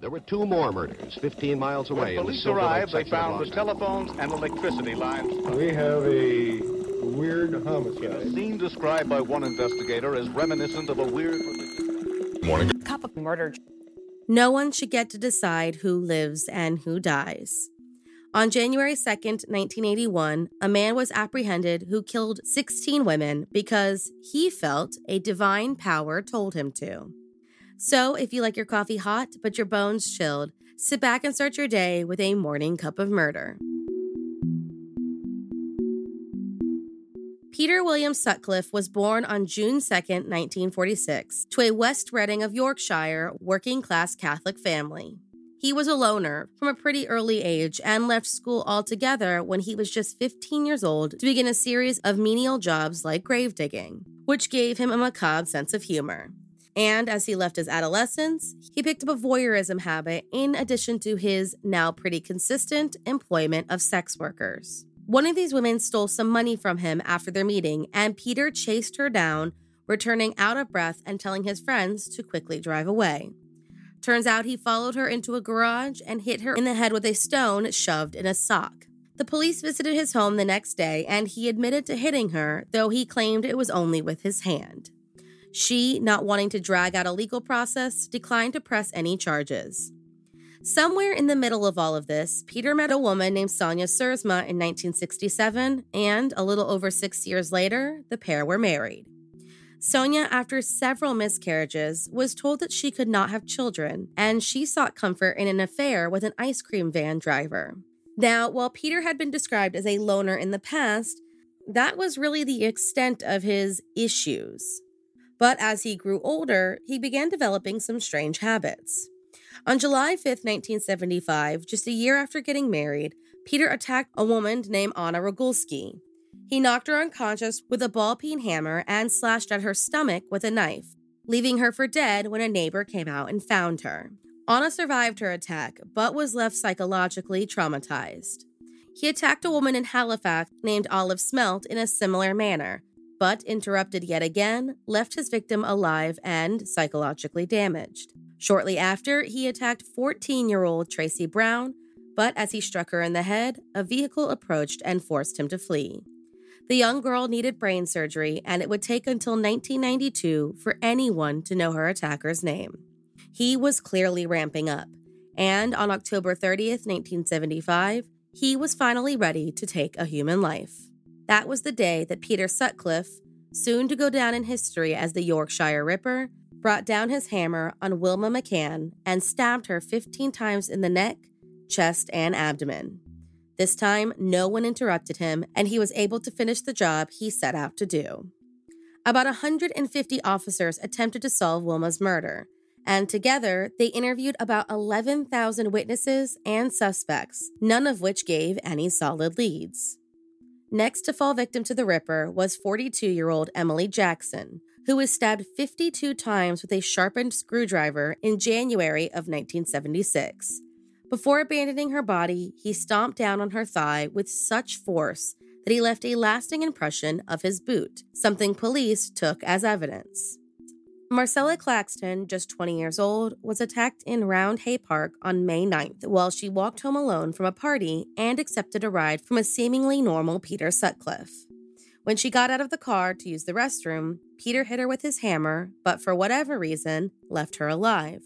there were two more murders 15 miles away. When police arrived, they found the telephones and electricity lines. We have a weird homicide. A scene described by one investigator as reminiscent of a weird. Morning. Cup of murder. No one should get to decide who lives and who dies. On January 2nd, 1981, a man was apprehended who killed 16 women because he felt a divine power told him to. So, if you like your coffee hot but your bones chilled, sit back and start your day with a morning cup of murder. Peter William Sutcliffe was born on June 2, 1946, to a West Riding of Yorkshire working class Catholic family. He was a loner from a pretty early age and left school altogether when he was just 15 years old to begin a series of menial jobs like grave digging, which gave him a macabre sense of humor. And as he left his adolescence, he picked up a voyeurism habit in addition to his now pretty consistent employment of sex workers. One of these women stole some money from him after their meeting, and Peter chased her down, returning out of breath and telling his friends to quickly drive away. Turns out he followed her into a garage and hit her in the head with a stone shoved in a sock. The police visited his home the next day and he admitted to hitting her, though he claimed it was only with his hand. She, not wanting to drag out a legal process, declined to press any charges. Somewhere in the middle of all of this, Peter met a woman named Sonia Szurma in 1967, and a little over six years later, the pair were married. Sonia, after several miscarriages, was told that she could not have children, and she sought comfort in an affair with an ice cream van driver. Now, while Peter had been described as a loner in the past, that was really the extent of his issues. But as he grew older, he began developing some strange habits. On July 5, 1975, just a year after getting married, Peter attacked a woman named Anna Rogulskyj. He knocked her unconscious with a ball peen hammer and slashed at her stomach with a knife, leaving her for dead when a neighbor came out and found her. Anna survived her attack, but was left psychologically traumatized. He attacked a woman in Halifax named Olive Smelt in a similar manner, but interrupted yet again, left his victim alive and psychologically damaged. Shortly after, he attacked 14 year old Tracy Browne, but as he struck her in the head, a vehicle approached and forced him to flee. The young girl needed brain surgery, and it would take until 1992 for anyone to know her attacker's name. He was clearly ramping up, and on October 30th, 1975, he was finally ready to take a human life. That was the day that Peter Sutcliffe, soon to go down in history as the Yorkshire Ripper, brought down his hammer on Wilma McCann and stabbed her 15 times in the neck, chest, and abdomen. This time, no one interrupted him, and he was able to finish the job he set out to do. About 150 officers attempted to solve Wilma's murder, and together they interviewed about 11,000 witnesses and suspects, none of which gave any solid leads. Next to fall victim to the Ripper was 42 year old Emily Jackson, who was stabbed 52 times with a sharpened screwdriver in January of 1976. Before abandoning her body, he stomped down on her thigh with such force that he left a lasting impression of his boot, something police took as evidence. Marcella Claxton, just 20 years old, was attacked in Roundhay Park on May 9th while she walked home alone from a party and accepted a ride from a seemingly normal Peter Sutcliffe. When she got out of the car to use the restroom, Peter hit her with his hammer, but for whatever reason, left her alive.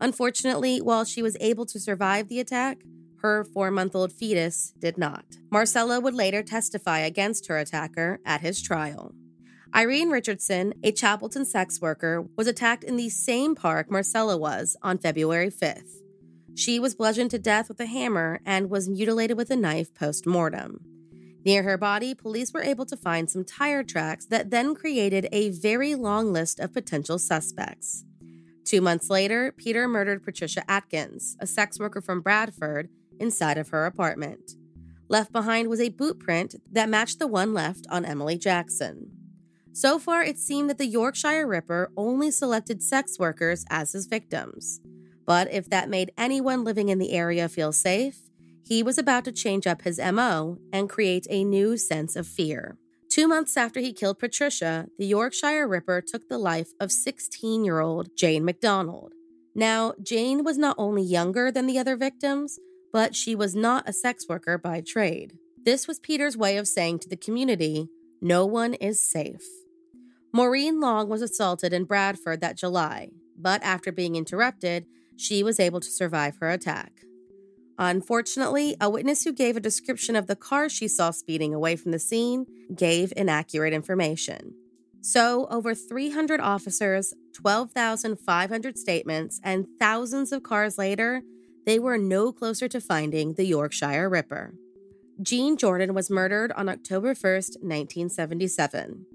Unfortunately, while she was able to survive the attack, her four month old fetus did not. Marcella would later testify against her attacker at his trial. Irene Richardson, a Chapeltown sex worker, was attacked in the same park Marcella was on February 5th. She was bludgeoned to death with a hammer and was mutilated with a knife post mortem. Near her body, police were able to find some tire tracks that then created a very long list of potential suspects. Two months later, Peter murdered Patricia Atkins, a sex worker from Bradford, inside of her apartment. Left behind was a boot print that matched the one left on Emily Jackson. So far, it seemed that the Yorkshire Ripper only selected sex workers as his victims. But if that made anyone living in the area feel safe, he was about to change up his MO and create a new sense of fear. Two months after he killed Patricia, the Yorkshire Ripper took the life of 16 year old Jayne MacDonald. Now, Jayne was not only younger than the other victims, but she was not a sex worker by trade. This was Peter's way of saying to the community, no one is safe. Maureen Long was assaulted in Bradford that July, but after being interrupted, she was able to survive her attack. Unfortunately, a witness who gave a description of the car she saw speeding away from the scene gave inaccurate information. So, over 300 officers, 12,500 statements, and thousands of cars later, they were no closer to finding the Yorkshire Ripper. Jean Jordan was murdered on October 1st, 1977.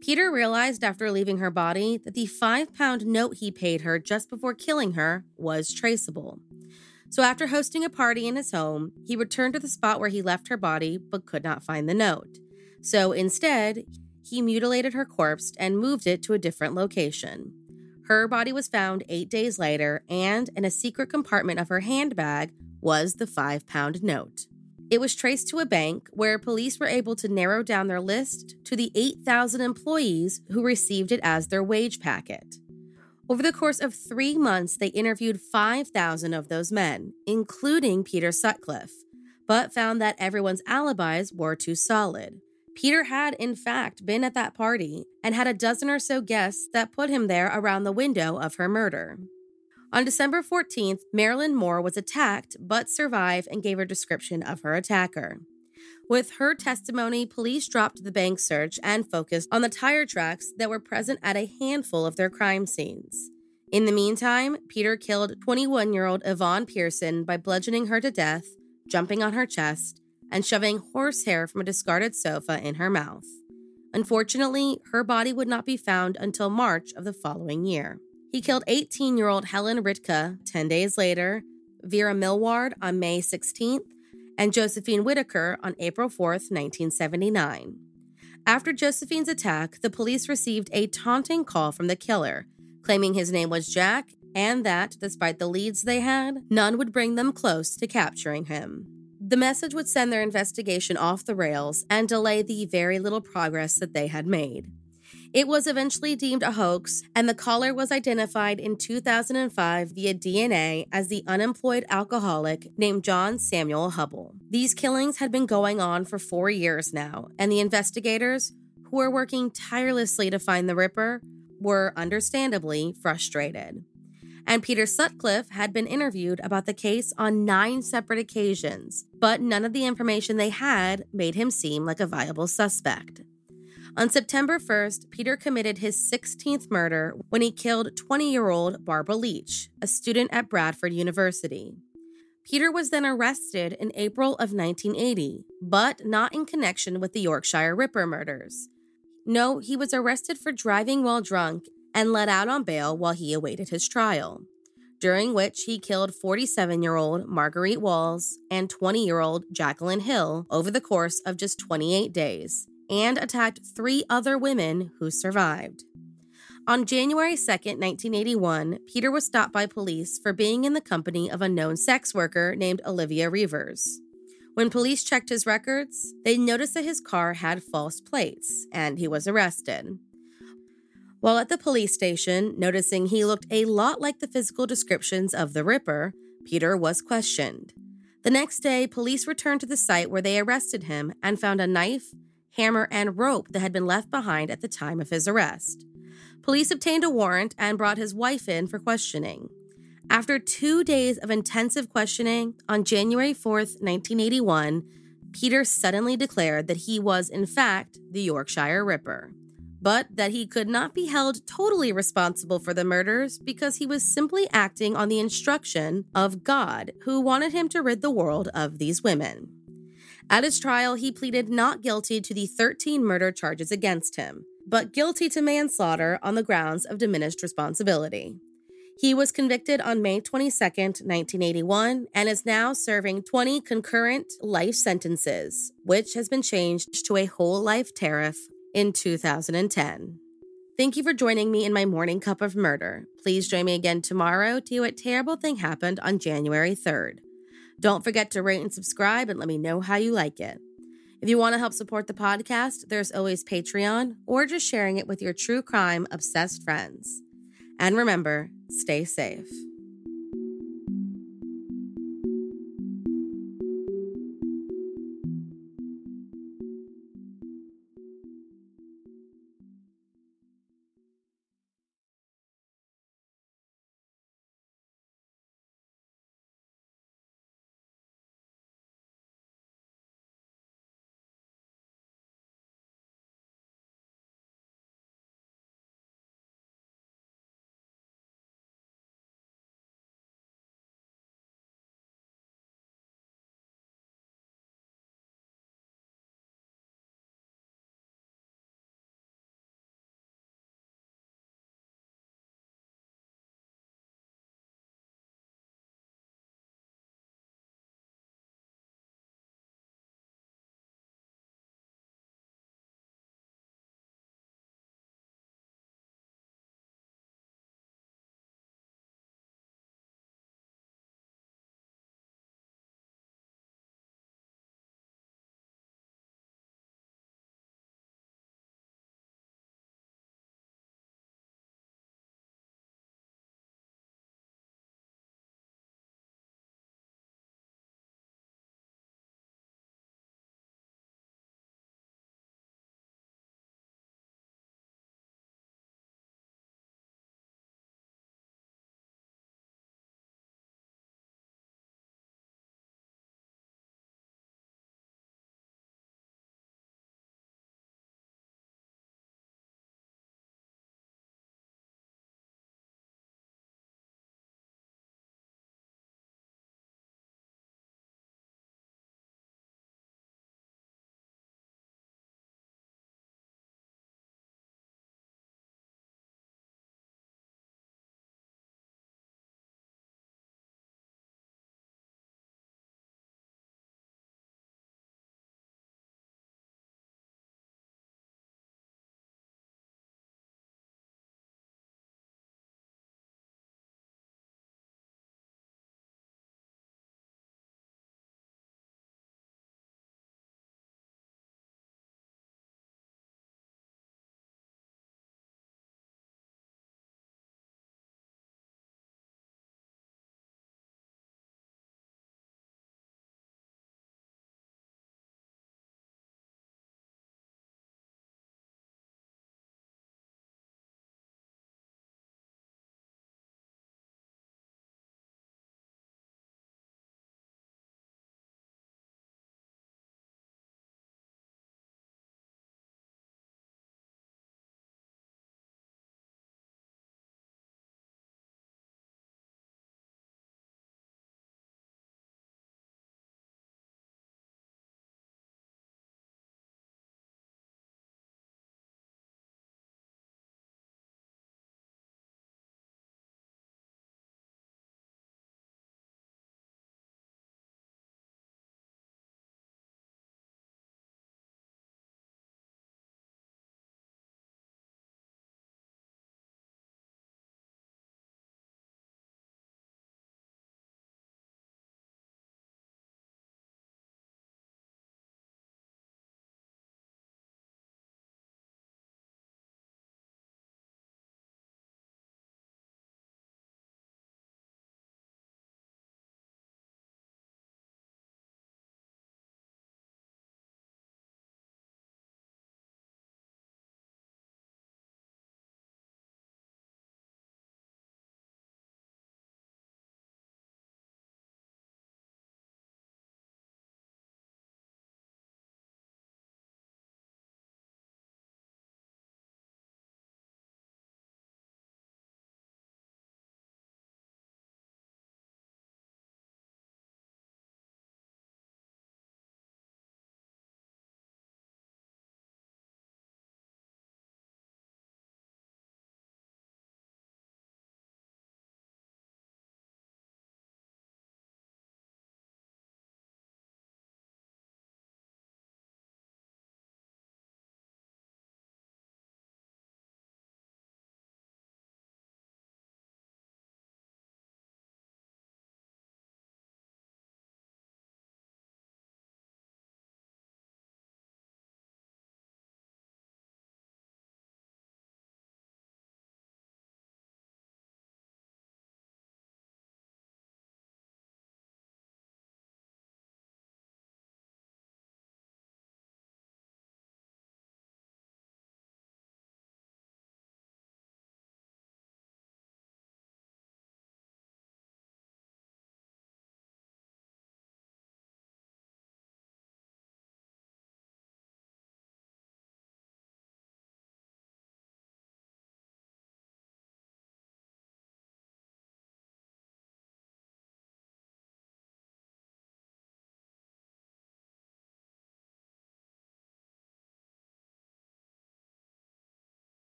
Peter realized after leaving her body that the five pound note he paid her just before killing her was traceable. So, after hosting a party in his home, he returned to the spot where he left her body but could not find the note. So, instead, he mutilated her corpse and moved it to a different location. Her body was found eight days later, and in a secret compartment of her handbag was the five pound note. It was traced to a bank where police were able to narrow down their list to the 8,000 employees who received it as their wage packet. Over the course of three months, they interviewed 5,000 of those men, including Peter Sutcliffe, but found that everyone's alibis were too solid. Peter had, in fact, been at that party and had a dozen or so guests that put him there around the window of her murder. On December 14th, Marilyn Moore was attacked but survived and gave a description of her attacker. With her testimony, police dropped the bank search and focused on the tire tracks that were present at a handful of their crime scenes. In the meantime, Peter killed 21 year old Yvonne Pearson by bludgeoning her to death, jumping on her chest, and shoving horsehair from a discarded sofa in her mouth. Unfortunately, her body would not be found until March of the following year. He killed 18 year old Helen Rytka 10 days later, Vera Millward on May 16th, and Josephine Whitaker on April 4th, 1979. After Josephine's attack, the police received a taunting call from the killer, claiming his name was Jack and that, despite the leads they had, none would bring them close to capturing him. The message would send their investigation off the rails and delay the very little progress that they had made. It was eventually deemed a hoax, and the caller was identified in 2005 via DNA as the unemployed alcoholic named John Samuel Humble. These killings had been going on for four years now, and the investigators, who were working tirelessly to find the Ripper, were understandably frustrated. And Peter Sutcliffe had been interviewed about the case on nine separate occasions, but none of the information they had made him seem like a viable suspect. On September 1st, Peter committed his 16th murder when he killed 20 year old Barbara Leach, a student at Bradford University. Peter was then arrested in April of 1980, but not in connection with the Yorkshire Ripper murders. No, he was arrested for driving while drunk and let out on bail while he awaited his trial, during which he killed 47 year old Marguerite Walls and 20 year old Jacqueline Hill over the course of just 28 days and attacked three other women who survived. On January 2, 1981, Peter was stopped by police for being in the company of a known sex worker named Olivia Reivers. When police checked his records, they noticed that his car had false plates, and he was arrested. While at the police station, noticing he looked a lot like the physical descriptions of the Ripper, Peter was questioned. The next day, police returned to the site where they arrested him and found a knife, hammer, and rope that had been left behind at the time of his arrest. Police obtained a warrant and brought his wife in for questioning. After two days of intensive questioning, on January 4th, 1981, Peter suddenly declared that he was, in fact, the Yorkshire Ripper, but that he could not be held totally responsible for the murders because he was simply acting on the instruction of God, who wanted him to rid the world of these women. At his trial, he pleaded not guilty to the 13 murder charges against him, but guilty to manslaughter on the grounds of diminished responsibility. He was convicted on May 22, 1981, and is now serving 20 concurrent life sentences, which has been changed to a whole life tariff in 2010. Thank you for joining me in my morning cup of murder. Please join me again tomorrow to hear what terrible thing happened on January 3rd. Don't forget to rate and subscribe and let me know how you like it. If you want to help support the podcast, there's always Patreon or just sharing it with your true crime obsessed friends. And remember, stay safe.